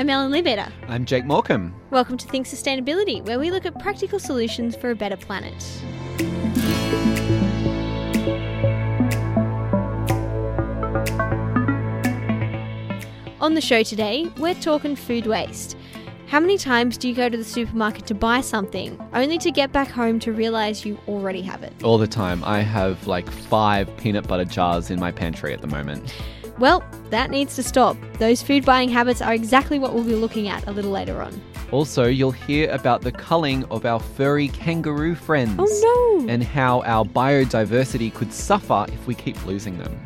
I'm Ellen Lebetter. I'm Jake Morecambe. Welcome to Think Sustainability, where we look at practical solutions for a better planet. On the show today, we're talking food waste. How many times do you go to the supermarket to buy something, only to get back home to realize you already have it? All the time. I have like five peanut butter jars in my pantry at the moment. Well, that needs to stop. Those food buying habits are exactly what we'll be looking at a little later on. Also, you'll hear about the culling of our furry kangaroo friends. Oh no! And how our biodiversity could suffer if we keep losing them.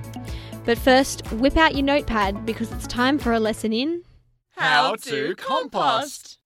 But first, whip out your notepad because it's time for a lesson in. How to compost.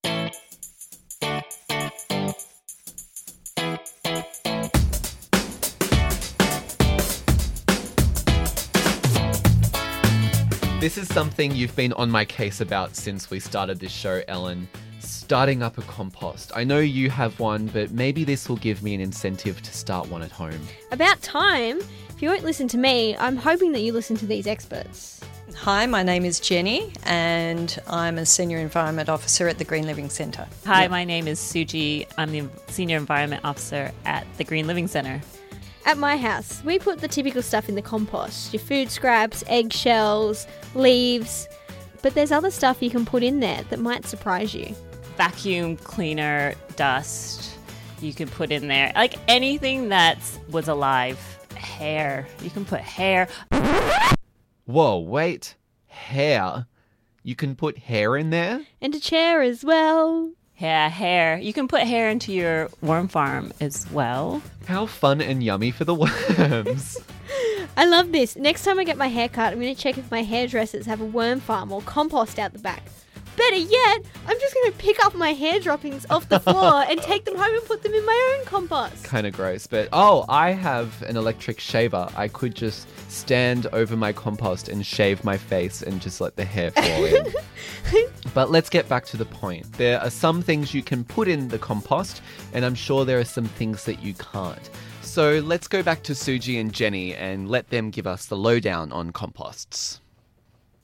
This is something you've been on my case about since we started this show, Ellen. Starting up a compost. I know you have one, but maybe this will give me an incentive to start one at home. About time! If you won't listen to me, I'm hoping that you listen to these experts. Hi, my name is Jenny, and I'm a Senior Environment Officer at the Green Living Centre. Hi, my name is Suji. I'm the Senior Environment Officer at the Green Living Centre. At my house, we put the typical stuff in the compost your food scraps, eggshells, leaves. But there's other stuff you can put in there that might surprise you. Vacuum cleaner, dust, you can put in there. Like anything that was alive. Hair. You can put hair. Whoa, wait. Hair? You can put hair in there? And a chair as well. Yeah, hair. You can put hair into your worm farm as well. How fun and yummy for the worms. I love this. Next time I get my hair cut, I'm going to check if my hairdressers have a worm farm or compost out the back. Better yet, I'm just going to pick up my hair droppings off the floor and take them home and put them in my own compost. kind of gross, but oh, I have an electric shaver. I could just stand over my compost and shave my face and just let the hair fall in. but let's get back to the point. There are some things you can put in the compost, and I'm sure there are some things that you can't. So let's go back to Suji and Jenny and let them give us the lowdown on composts.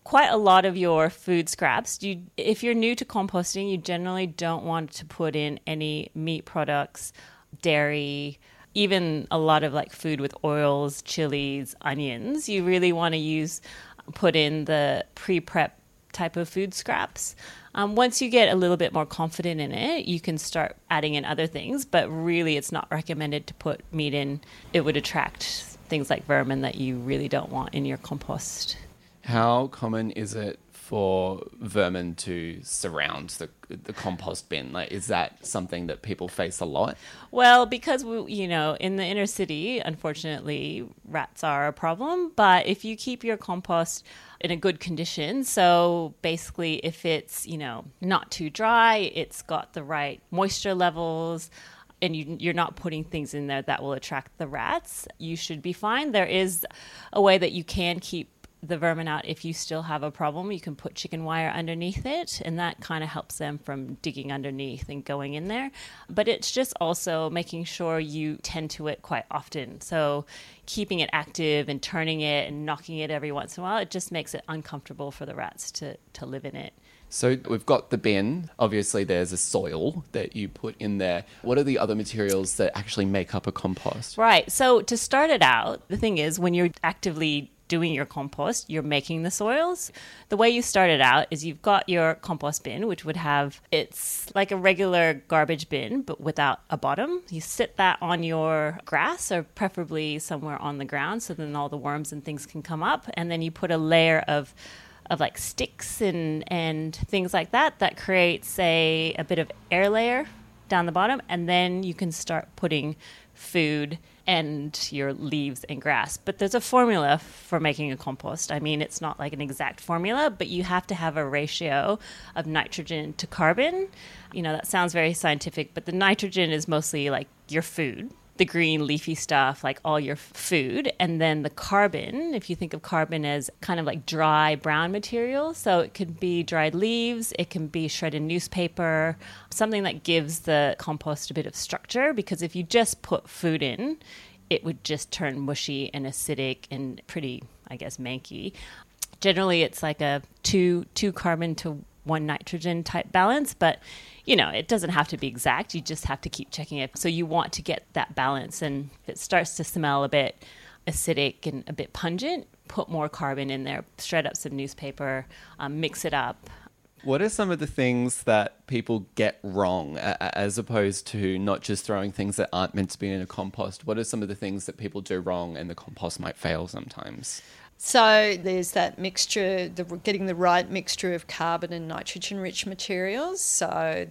Quite a lot of your food scraps. You, if you're new to composting, you generally don't want to put in any meat products, dairy, even a lot of like food with oils, chilies, onions. You really want to use put in the pre-prep type of food scraps. Um, once you get a little bit more confident in it, you can start adding in other things, but really it's not recommended to put meat in. It would attract things like vermin that you really don't want in your compost. How common is it for vermin to surround the the compost bin? Like, is that something that people face a lot? Well, because we, you know, in the inner city, unfortunately, rats are a problem. But if you keep your compost in a good condition, so basically, if it's you know not too dry, it's got the right moisture levels. And you, you're not putting things in there that will attract the rats. You should be fine. There is a way that you can keep the vermin out if you still have a problem you can put chicken wire underneath it and that kind of helps them from digging underneath and going in there but it's just also making sure you tend to it quite often so keeping it active and turning it and knocking it every once in a while it just makes it uncomfortable for the rats to, to live in it So we've got the bin. Obviously, there's a soil that you put in there. What are the other materials that actually make up a compost? Right. So to start it out, the thing is when you're actively doing your compost, you're making the soils. The way you start it out is you've got your compost bin, which would have it's like a regular garbage bin, but without a bottom. You sit that on your grass or preferably somewhere on the ground so then all the worms and things can come up. And then you put a layer of of like sticks and and things like that that creates a, a bit of air layer down the bottom and then you can start putting food and your leaves and grass. But there's a formula for making a compost. I mean, it's not like an exact formula, but you have to have a ratio of nitrogen to carbon. You know, that sounds very scientific, but the nitrogen is mostly like your food. The green leafy stuff, like all your food, and then the carbon. If you think of carbon as kind of like dry brown material, so it could be dried leaves, it can be shredded newspaper, something that gives the compost a bit of structure. Because if you just put food in, it would just turn mushy and acidic and pretty, I guess, manky. Generally, it's like a two two carbon to one nitrogen type balance, but you know, it doesn't have to be exact. You just have to keep checking it. So you want to get that balance. And if it starts to smell a bit acidic and a bit pungent, put more carbon in there, shred up some newspaper, um, mix it up. What are some of the things that people get wrong as opposed to not just throwing things that aren't meant to be in a compost? What are some of the things that people do wrong and the compost might fail sometimes? So there's that mixture, the, getting the right mixture of carbon and nitrogen rich materials. So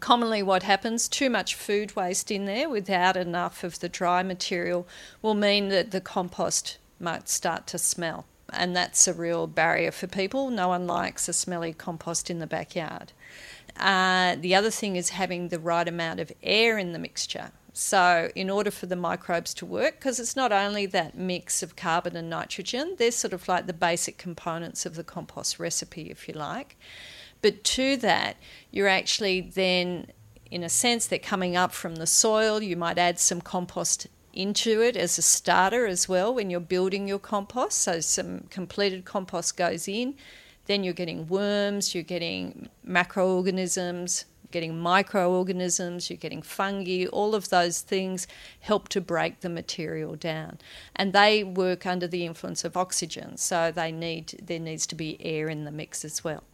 commonly what happens, too much food waste in there without enough of the dry material will mean that the compost might start to smell. And that's a real barrier for people. No one likes a smelly compost in the backyard. Uh, the other thing is having the right amount of air in the mixture. So, in order for the microbes to work, because it's not only that mix of carbon and nitrogen, they're sort of like the basic components of the compost recipe, if you like. But to that, you're actually then, in a sense, they're coming up from the soil. You might add some compost into it as a starter as well when you're building your compost. So, some completed compost goes in. Then you're getting worms, you're getting macroorganisms, getting microorganisms, you're getting fungi, all of those things help to break the material down. And they work under the influence of oxygen, so they need there needs to be air in the mix as well.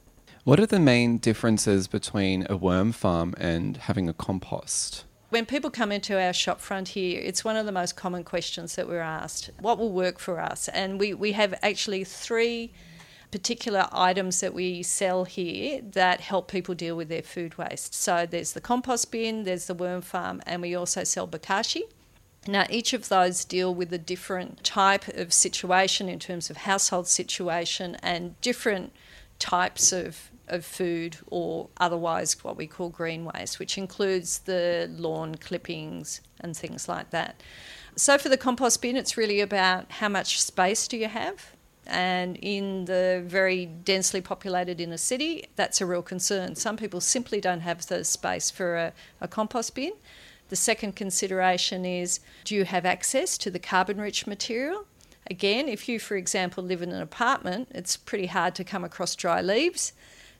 What are the main differences between a worm farm and having a compost? When people come into our shop front here, it's one of the most common questions that we're asked. What will work for us? And we, we have actually three particular items that we sell here that help people deal with their food waste. So there's the compost bin, there's the worm farm, and we also sell Bokashi. Now, each of those deal with a different type of situation in terms of household situation and different types of, of food or otherwise what we call green waste, which includes the lawn clippings and things like that. So, for the compost bin, it's really about how much space do you have? And in the very densely populated inner city, that's a real concern. Some people simply don't have the space for a, a compost bin. The second consideration is do you have access to the carbon rich material? Again, if you, for example, live in an apartment, it's pretty hard to come across dry leaves.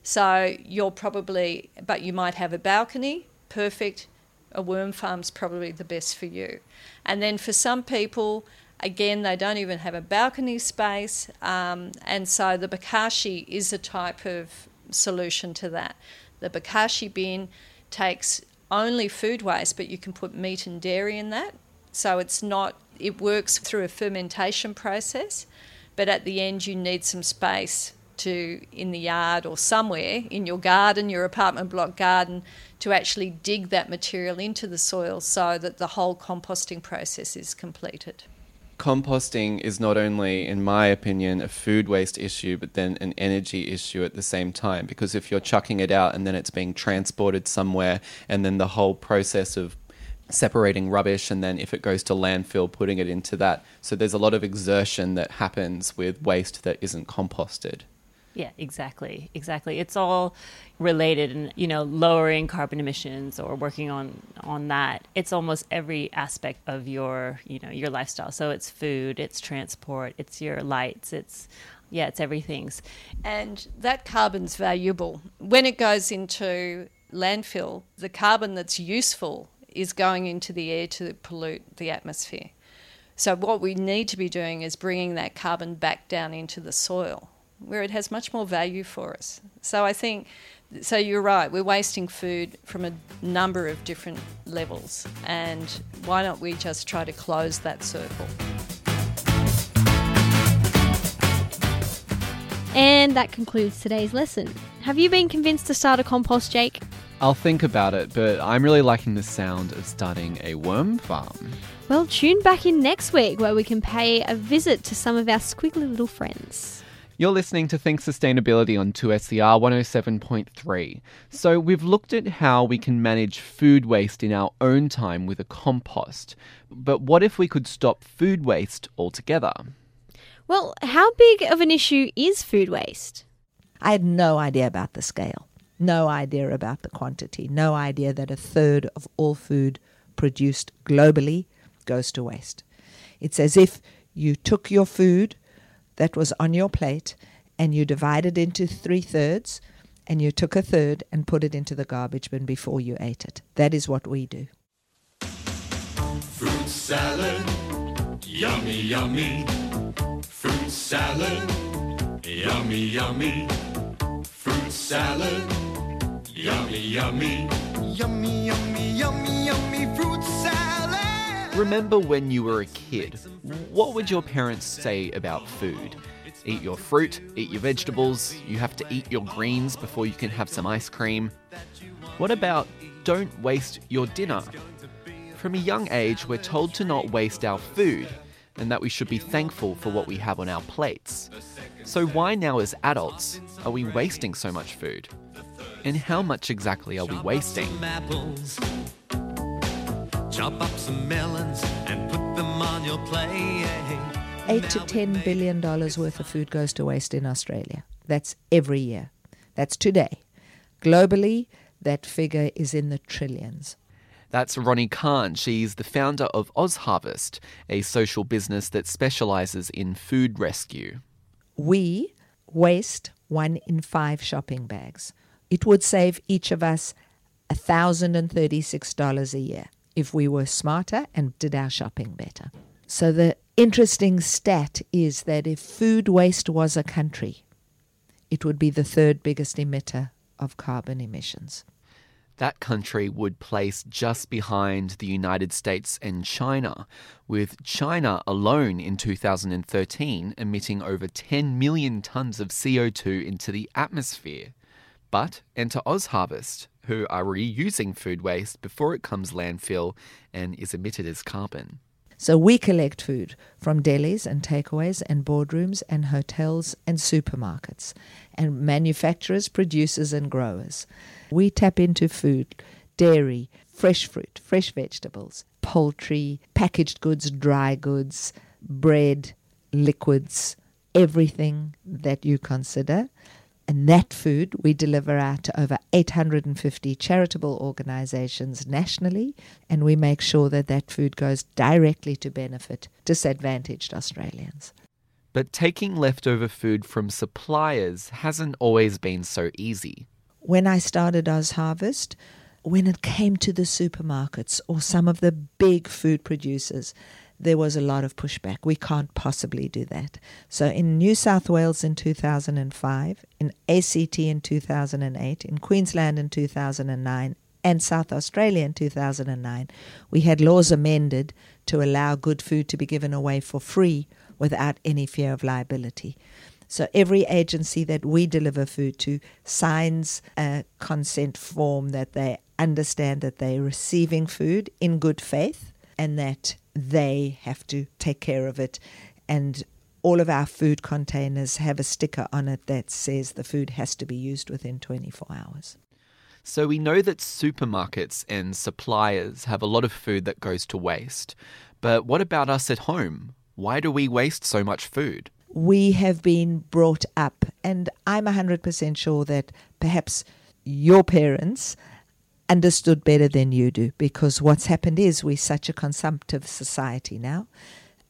So you're probably, but you might have a balcony, perfect. A worm farm's probably the best for you. And then for some people, Again, they don't even have a balcony space, um, and so the bokashi is a type of solution to that. The bokashi bin takes only food waste, but you can put meat and dairy in that. So it's not, it works through a fermentation process, but at the end, you need some space to, in the yard or somewhere, in your garden, your apartment block garden, to actually dig that material into the soil so that the whole composting process is completed composting is not only, in my opinion, a food waste issue, but then an energy issue at the same time. Because if you're chucking it out and then it's being transported somewhere, and then the whole process of separating rubbish, and then if it goes to landfill, putting it into that. So there's a lot of exertion that happens with waste that isn't composted. Yeah, exactly. Exactly. It's all related and you know lowering carbon emissions or working on on that it's almost every aspect of your you know your lifestyle. So it's food it's transport it's your lights it's yeah it's everything's and that carbon's valuable. When it goes into landfill the carbon that's useful is going into the air to pollute the atmosphere. So what we need to be doing is bringing that carbon back down into the soil where it has much more value for us. So i think so you're right, we're wasting food from a number of different levels, and why don't we just try to close that circle? And that concludes today's lesson. Have you been convinced to start a compost, Jake? I'll think about it, but I'm really liking the sound of starting a worm farm. Well, tune back in next week where we can pay a visit to some of our squiggly little friends. You're listening to Think Sustainability on 2SER 107.3. So, we've looked at how we can manage food waste in our own time with a compost. But what if we could stop food waste altogether? Well, how big of an issue is food waste? I had no idea about the scale, no idea about the quantity, no idea that a third of all food produced globally goes to waste. It's as if you took your food that was on your plate and you divided it into three thirds and you took a third and put it into the garbage bin before you ate it. That is what we do. Fruit salad, yummy, yummy. Fruit salad, yummy, yummy. Fruit salad, yummy, yummy. Yummy, yummy, yummy, yummy fruit salad. Remember when you were a kid? What would your parents say about food? Eat your fruit, eat your vegetables, you have to eat your greens before you can have some ice cream. What about don't waste your dinner? From a young age, we're told to not waste our food and that we should be thankful for what we have on our plates. So, why now, as adults, are we wasting so much food? And how much exactly are we wasting? Some apples. Chop up some melons and put them on your plate. Eight to ten billion dollars worth of food goes to waste in Australia. That's every year. That's today. Globally, that figure is in the trillions. That's Ronni Kahn. She's the founder of OzHarvest, a social business that specializes in food rescue. We waste one in five shopping bags. It would save each of us $1,036 a year if we were smarter and did our shopping better. So, the interesting stat is that if food waste was a country, it would be the third biggest emitter of carbon emissions. That country would place just behind the United States and China, with China alone in 2013 emitting over 10 million tons of CO2 into the atmosphere. But enter OzHarvest, who are reusing food waste before it comes landfill and is emitted as carbon. So we collect food from delis and takeaways and boardrooms and hotels and supermarkets and manufacturers, producers and growers. We tap into food, dairy, fresh fruit, fresh vegetables, poultry, packaged goods, dry goods, bread, liquids, everything that you consider. And that food we deliver out to over 850 charitable organizations nationally, and we make sure that that food goes directly to benefit disadvantaged Australians. But taking leftover food from suppliers hasn't always been so easy. When I started Oz Harvest, when it came to the supermarkets or some of the big food producers, there was a lot of pushback. We can't possibly do that. So in New South Wales in 2005, in ACT in 2008, in Queensland in 2009, and South Australia in 2009, we had laws amended to allow good food to be given away for free without any fear of liability. So every agency that we deliver food to signs a consent form that they understand that they're receiving food in good faith and that they have to take care of it. And all of our food containers have a sticker on it that says the food has to be used within 24 hours. So we know that supermarkets and suppliers have a lot of food that goes to waste. But what about us at home? Why do we waste so much food? we have been brought up, and I'm 100% sure that perhaps your parents understood better than you do because what's happened is we're such a consumptive society now.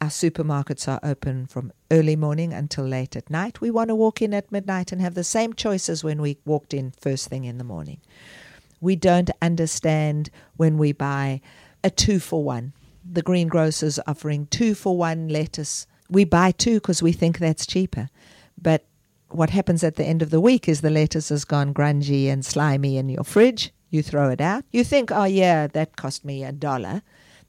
Our supermarkets are open from early morning until late at night. We want to walk in at midnight and have the same choices when we walked in first thing in the morning. We don't understand when we buy a two for one. The greengrocers offering two for one lettuce we buy two because we think that's cheaper. But what happens at the end of the week is the lettuce has gone grungy and slimy in your fridge. You throw it out. You think, oh, yeah, that cost me a dollar.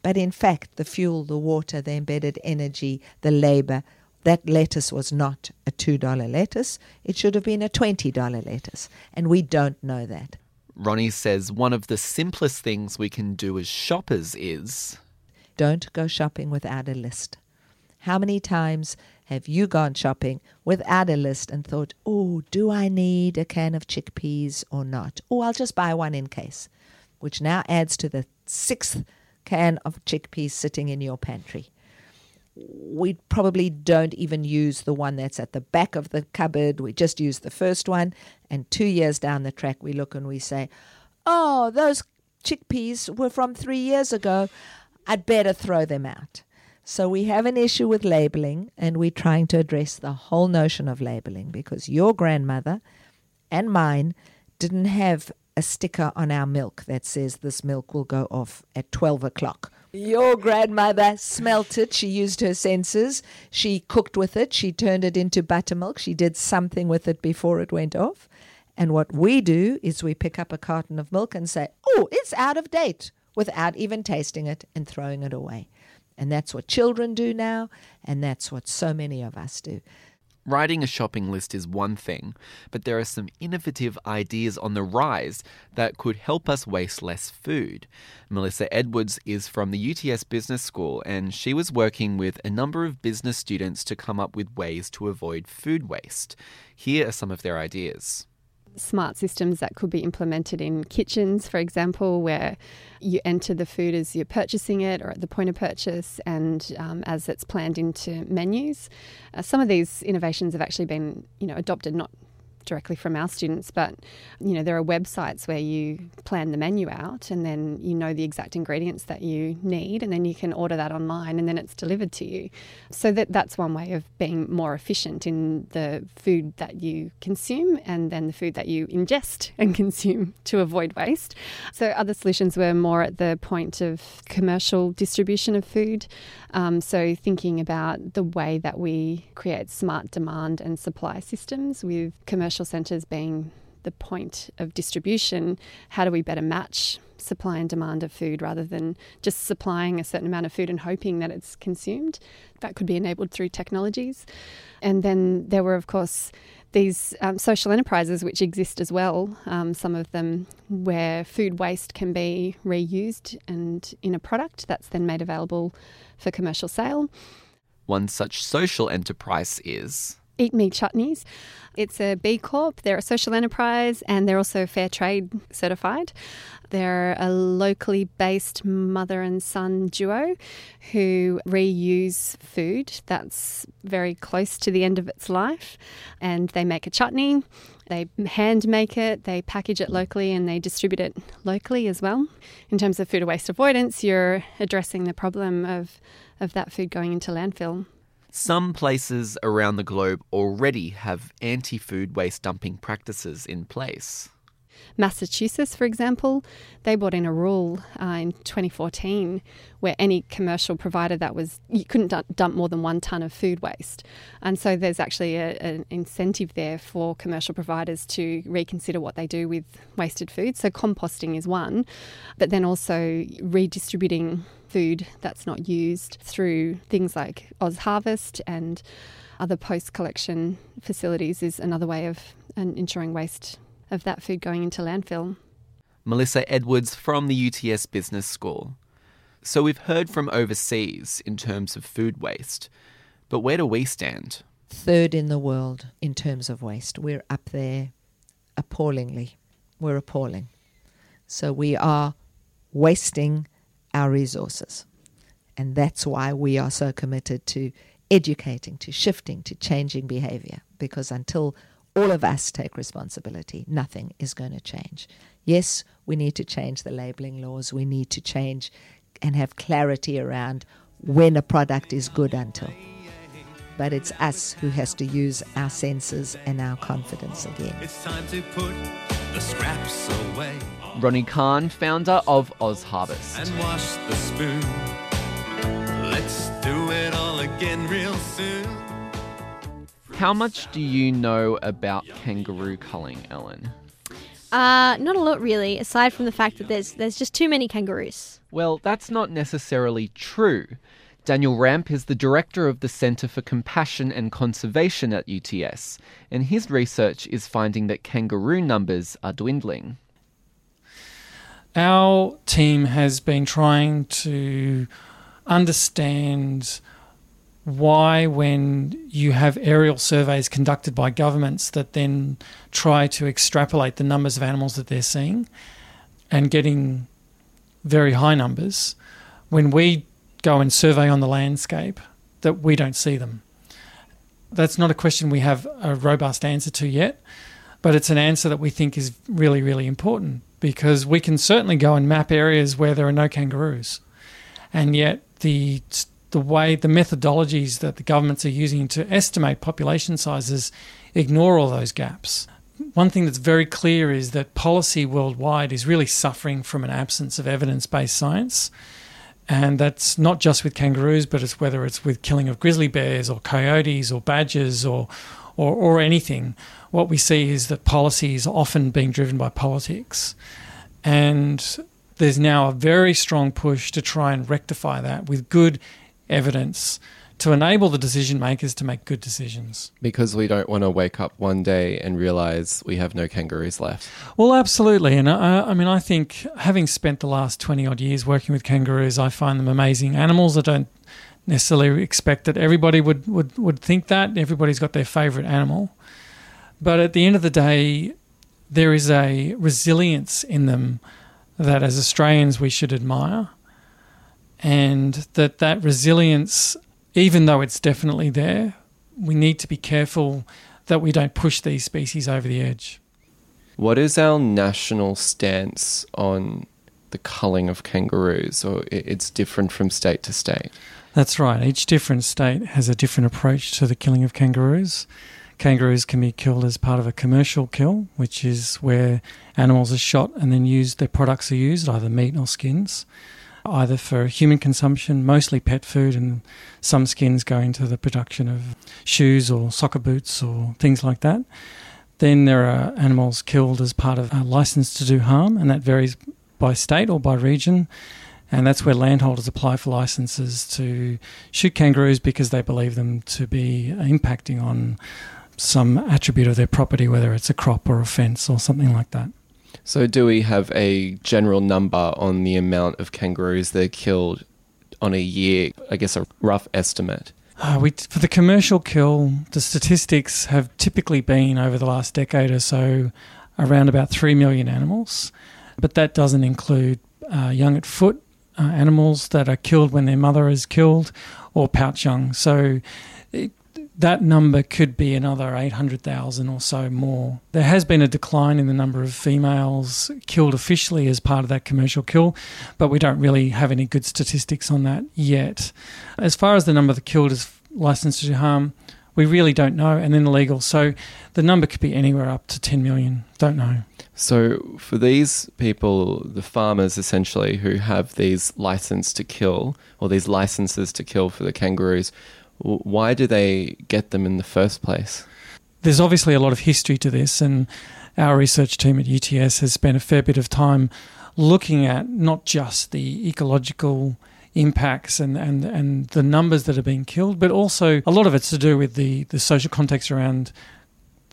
But in fact, the fuel, the water, the embedded energy, the labor, that lettuce was not a $2 lettuce. It should have been a $20 lettuce. And we don't know that. Ronnie says one of the simplest things we can do as shoppers is don't go shopping without a list. How many times have you gone shopping without a list and thought, oh, do I need a can of chickpeas or not? Oh, I'll just buy one in case, which now adds to the sixth can of chickpeas sitting in your pantry. We probably don't even use the one that's at the back of the cupboard. We just use the first one. And two years down the track, we look and we say, oh, those chickpeas were from three years ago. I'd better throw them out. So we have an issue with labeling, and we're trying to address the whole notion of labeling because your grandmother and mine didn't have a sticker on our milk that says this milk will go off at 12 o'clock. Your grandmother smelt it. She used her senses. She cooked with it. She turned it into buttermilk. She did something with it before it went off. And what we do is we pick up a carton of milk and say, oh, it's out of date, without even tasting it and throwing it away. And that's what children do now. And that's what so many of us do. Writing a shopping list is one thing, but there are some innovative ideas on the rise that could help us waste less food. Melissa Edwards is from the UTS Business School, and she was working with a number of business students to come up with ways to avoid food waste. Here are some of their ideas smart systems that could be implemented in kitchens, for example, where you enter the food as you're purchasing it or at the point of purchase and um, as it's planned into menus. Uh, some of these innovations have actually been, you know, adopted not directly from our students, but you know there are websites where you plan the menu out and then you know the exact ingredients that you need, and then you can order that online and then it's delivered to you. So that that's one way of being more efficient in the food that you consume and then the food that you ingest and consume to avoid waste. So other solutions were more at the point of commercial distribution of food. Um, so thinking about the way that we create smart demand and supply systems with commercial centres being the point of distribution, how do we better match supply and demand of food rather than just supplying a certain amount of food and hoping that it's consumed? That could be enabled through technologies. And then there were, of course, these um, social enterprises which exist as well, um, some of them where food waste can be reused and in a product that's then made available for commercial sale. One such social enterprise is Eat Me Chutneys. It's a B Corp, they're a social enterprise, and they're also fair trade certified. They're a locally based mother and son duo who reuse food that's very close to the end of its life, and they make a chutney. They hand make it, they package it locally, and they distribute it locally as well. In terms of food waste avoidance, you're addressing the problem of, of that food going into landfill. Some places around the globe already have anti food waste dumping practices in place. Massachusetts, for example, they brought in a rule uh, in 2014 where any commercial provider that was, you couldn't dump more than one tonne of food waste. And so there's actually a, an incentive there for commercial providers to reconsider what they do with wasted food. So composting is one, but then also redistributing food that's not used through things like Oz Harvest and other post collection facilities is another way of ensuring waste of that food going into landfill. Melissa Edwards from the UTS Business School. So we've heard from overseas in terms of food waste, but where do we stand? Third in the world in terms of waste. We're up there appallingly. We're appalling. So we are wasting our resources. And that's why we are so committed to educating, to shifting, to changing behavior, because until all of us take responsibility, nothing is going to change. Yes, we need to change the labeling laws, we need to change and have clarity around when a product is good until. But it's us who has to use our senses and our confidence again. It's time to put the scraps away. Ronni Kahn, founder of Oz Harvest. How much do you know about kangaroo culling, Ellen? Uh, not a lot really, aside from the fact that there's there's just too many kangaroos. Well, that's not necessarily true. Daniel Ramp is the director of the Centre for Compassion and Conservation at UTS, and his research is finding that kangaroo numbers are dwindling. Our team has been trying to understand why, when you have aerial surveys conducted by governments that then try to extrapolate the numbers of animals that they're seeing and getting very high numbers, when we go and survey on the landscape, that we don't see them. That's not a question we have a robust answer to yet, but it's an answer that we think is really, really important because we can certainly go and map areas where there are no kangaroos, and yet the the way the methodologies that the governments are using to estimate population sizes ignore all those gaps. one thing that's very clear is that policy worldwide is really suffering from an absence of evidence based science. And that's not just with kangaroos, but it's whether it's with killing of grizzly bears or coyotes or badgers or, or, or anything. What we see is that policy is often being driven by politics. And there's now a very strong push to try and rectify that with good evidence to enable the decision makers to make good decisions. Because we don't want to wake up one day and realize we have no kangaroos left. Well, absolutely. And I, I mean, I think having spent the last 20 odd years working with kangaroos, I find them amazing animals. I don't necessarily expect that everybody would, would, would think that. Everybody's got their favourite animal. But at the end of the day, there is a resilience in them that as Australians we should admire. And that that resilience even though it's definitely there, we need to be careful that we don't push these species over the edge. What is our national stance on the culling of kangaroos, or it's different from state to state? That's right. Each different state has a different approach to the killing of kangaroos. Kangaroos can be killed as part of a commercial kill, which is where animals are shot and then used, their products are used, either meat or skins either for human consumption, mostly pet food, and some skins go into the production of shoes or soccer boots or things like that. Then there are animals killed as part of a license to do harm, and that varies by state or by region. And that's where landholders apply for licenses to shoot kangaroos because they believe them to be impacting on some attribute of their property, whether it's a crop or a fence or something like that. So, do we have a general number on the amount of kangaroos that are killed on a year? I guess a rough estimate. Uh, we, for the commercial kill, the statistics have typically been over the last decade or so around about 3 million animals, but that doesn't include uh, young at foot uh, animals that are killed when their mother is killed or pouch young. So it, that number could be another 800,000 or so more. There has been a decline in the number of females killed officially as part of that commercial kill, but we don't really have any good statistics on that yet. As far as the number that killed as licensed to harm, we really don't know, and then illegal. So the number could be anywhere up to 10 million. Don't know. So, for these people, the farmers essentially who have these license to kill or these licenses to kill for the kangaroos, why do they get them in the first place? There's obviously a lot of history to this, and our research team at UTS has spent a fair bit of time looking at not just the ecological impacts and, and, and the numbers that are being killed, but also a lot of it's to do with the, the social context around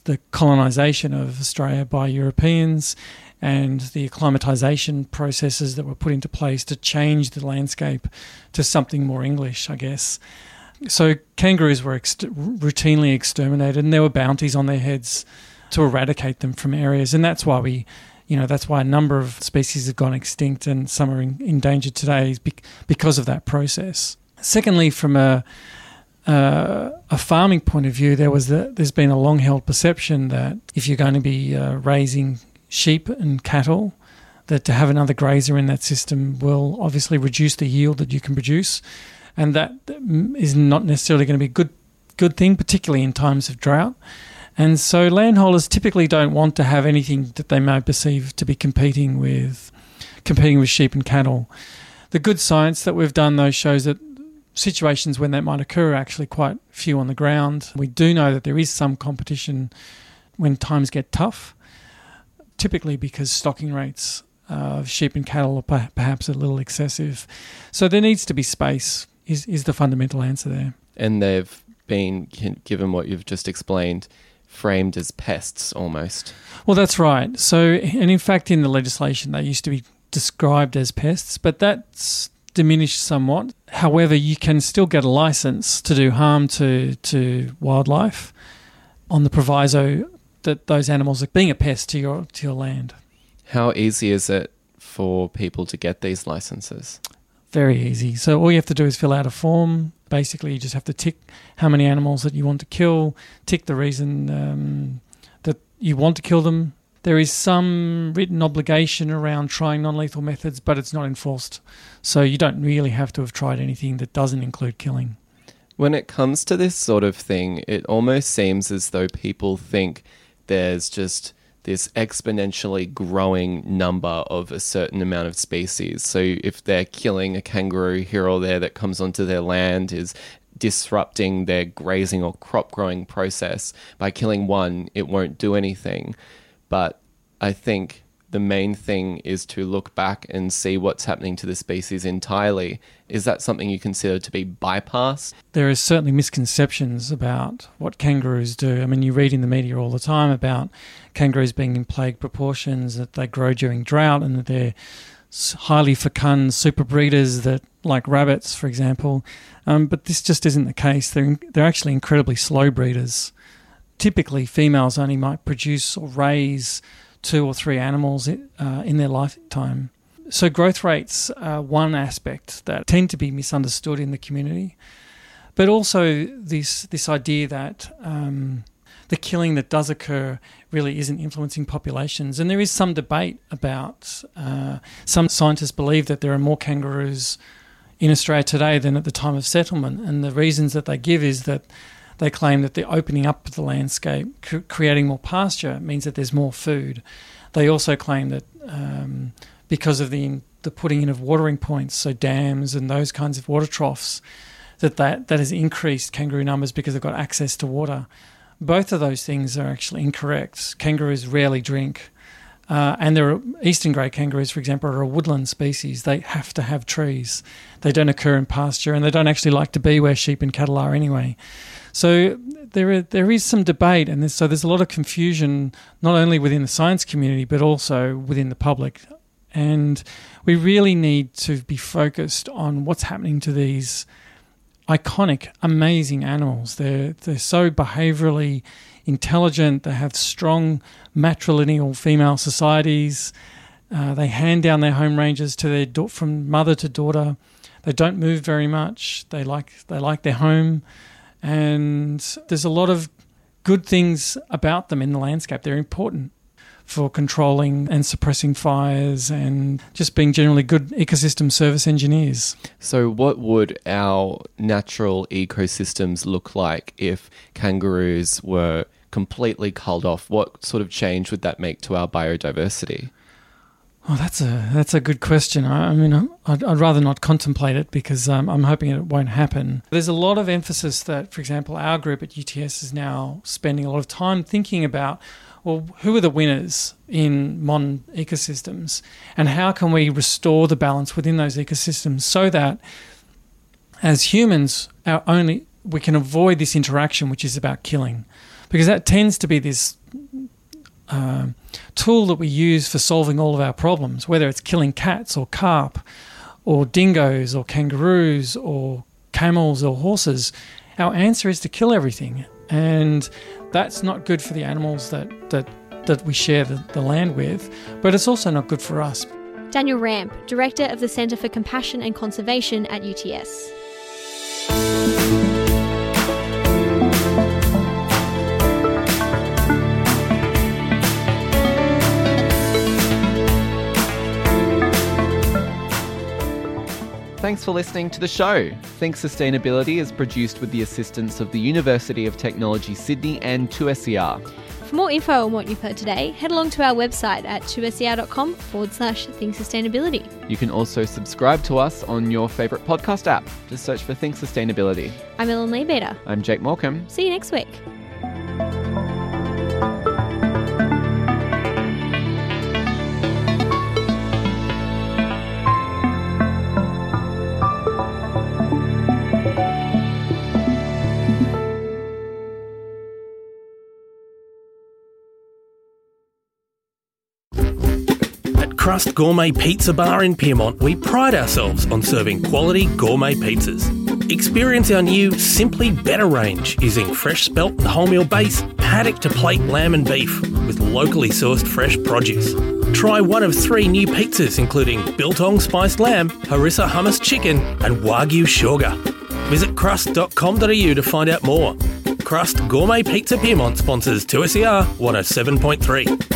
the colonisation of Australia by Europeans and the acclimatisation processes that were put into place to change the landscape to something more English, I guess. So kangaroos were ex- routinely exterminated, and there were bounties on their heads to eradicate them from areas, and that's why we, you know, that's why a number of species have gone extinct and some are in, endangered today because of that process. Secondly, from a uh, a farming point of view, there was the, there's been a long held perception that if you're going to be uh, raising sheep and cattle, that to have another grazer in that system will obviously reduce the yield that you can produce and that is not necessarily going to be a good good thing, particularly in times of drought. And so landholders typically don't want to have anything that they may perceive to be competing with competing with sheep and cattle. The good science that we've done though shows that situations when that might occur are actually quite few on the ground. We do know that there is some competition when times get tough, typically because stocking rates of sheep and cattle are perhaps a little excessive. So there needs to be space is, is the fundamental answer there. And they've been, given what you've just explained, framed as pests almost. Well, that's right. So, and in fact, in the legislation, they used to be described as pests, but that's diminished somewhat. However, you can still get a license to do harm to, to wildlife on the proviso that those animals are being a pest to your to your land. How easy is it for people to get these licenses? Very easy. So all you have to do is fill out a form. Basically, you just have to tick how many animals that you want to kill, tick the reason um, that you want to kill them. There is some written obligation around trying non lethal methods, but it's not enforced. So you don't really have to have tried anything that doesn't include killing. When it comes to this sort of thing, it almost seems as though people think there's just this exponentially growing number of a certain amount of species. So if they're killing a kangaroo here or there that comes onto their land is disrupting their grazing or crop growing process. By killing one, it won't do anything. But I think the main thing is to look back and see what's happening to the species entirely. Is that something you consider to be bypassed? There is certainly misconceptions about what kangaroos do. I mean, you read in the media all the time about kangaroos being in plague proportions, that they grow during drought, and that they're highly fecund super breeders that like rabbits, for example. Um, but this just isn't the case. They're they're actually incredibly slow breeders. Typically, females only might produce or raise two or three animals uh, in their lifetime. So, growth rates are one aspect that tend to be misunderstood in the community, but also this this idea that um, the killing that does occur really isn't influencing populations. And there is some debate about. Uh, some scientists believe that there are more kangaroos in Australia today than at the time of settlement, and the reasons that they give is that they claim that the opening up of the landscape, cr- creating more pasture, means that there's more food. They also claim that um, because of the the putting in of watering points, so dams and those kinds of water troughs, that that, that has increased kangaroo numbers because they've got access to water. Both of those things are actually incorrect. Kangaroos rarely drink. Uh, and there are eastern grey kangaroos, for example, are a woodland species. They have to have trees. They don't occur in pasture, and they don't actually like to be where sheep and cattle are anyway. So there are, there is some debate, and there's, so there's a lot of confusion not only within the science community but also within the public. And we really need to be focused on what's happening to these iconic, amazing animals. They're they're so behaviourally intelligent. They have strong matrilineal female societies. Uh, they hand down their home ranges to their da- from mother to daughter. They don't move very much. They like they like their home and there's a lot of good things about them in the landscape. They're important for controlling and suppressing fires and just being generally good ecosystem service engineers. So, what would our natural ecosystems look like if kangaroos were completely culled off? What sort of change would that make to our biodiversity? Oh, that's a that's a good question. I, I mean, I'd, I'd, rather not contemplate it because um, I'm hoping it won't happen. There's a lot of emphasis that, for example, our group at UTS is now spending a lot of time thinking about. Well, who are the winners in modern ecosystems, and how can we restore the balance within those ecosystems so that, as humans, our only we can avoid this interaction, which is about killing, because that tends to be this uh, tool that we use for solving all of our problems, whether it's killing cats or carp or dingoes or kangaroos or camels or horses. Our answer is to kill everything. And that's not good for the animals that, that, that we share the, the land with, but it's also not good for us. Daniel Ramp, Director of the Centre for Compassion and Conservation at UTS. Thanks for listening to the show. Think Sustainability is produced with the assistance of the University of Technology Sydney and 2SER. For more info on what you've heard today, head along to our website at 2ser.com forward slash Think Sustainability. You can also subscribe to us on your favourite podcast app. Just search for Think Sustainability. I'm Ellen Leabeater. I'm Jake Morecambe. See you next week. Crust Gourmet Pizza Bar in Pyrmont, we pride ourselves on serving quality gourmet pizzas. Experience our new Simply Better range using fresh spelt and wholemeal base, paddock to plate lamb and beef with locally sourced fresh produce. Try one of three new pizzas including biltong spiced lamb, harissa hummus chicken, and wagyu shoga. Visit crust.com.au to find out more. Crust Gourmet Pizza Pyrmont sponsors 2SER 107.3.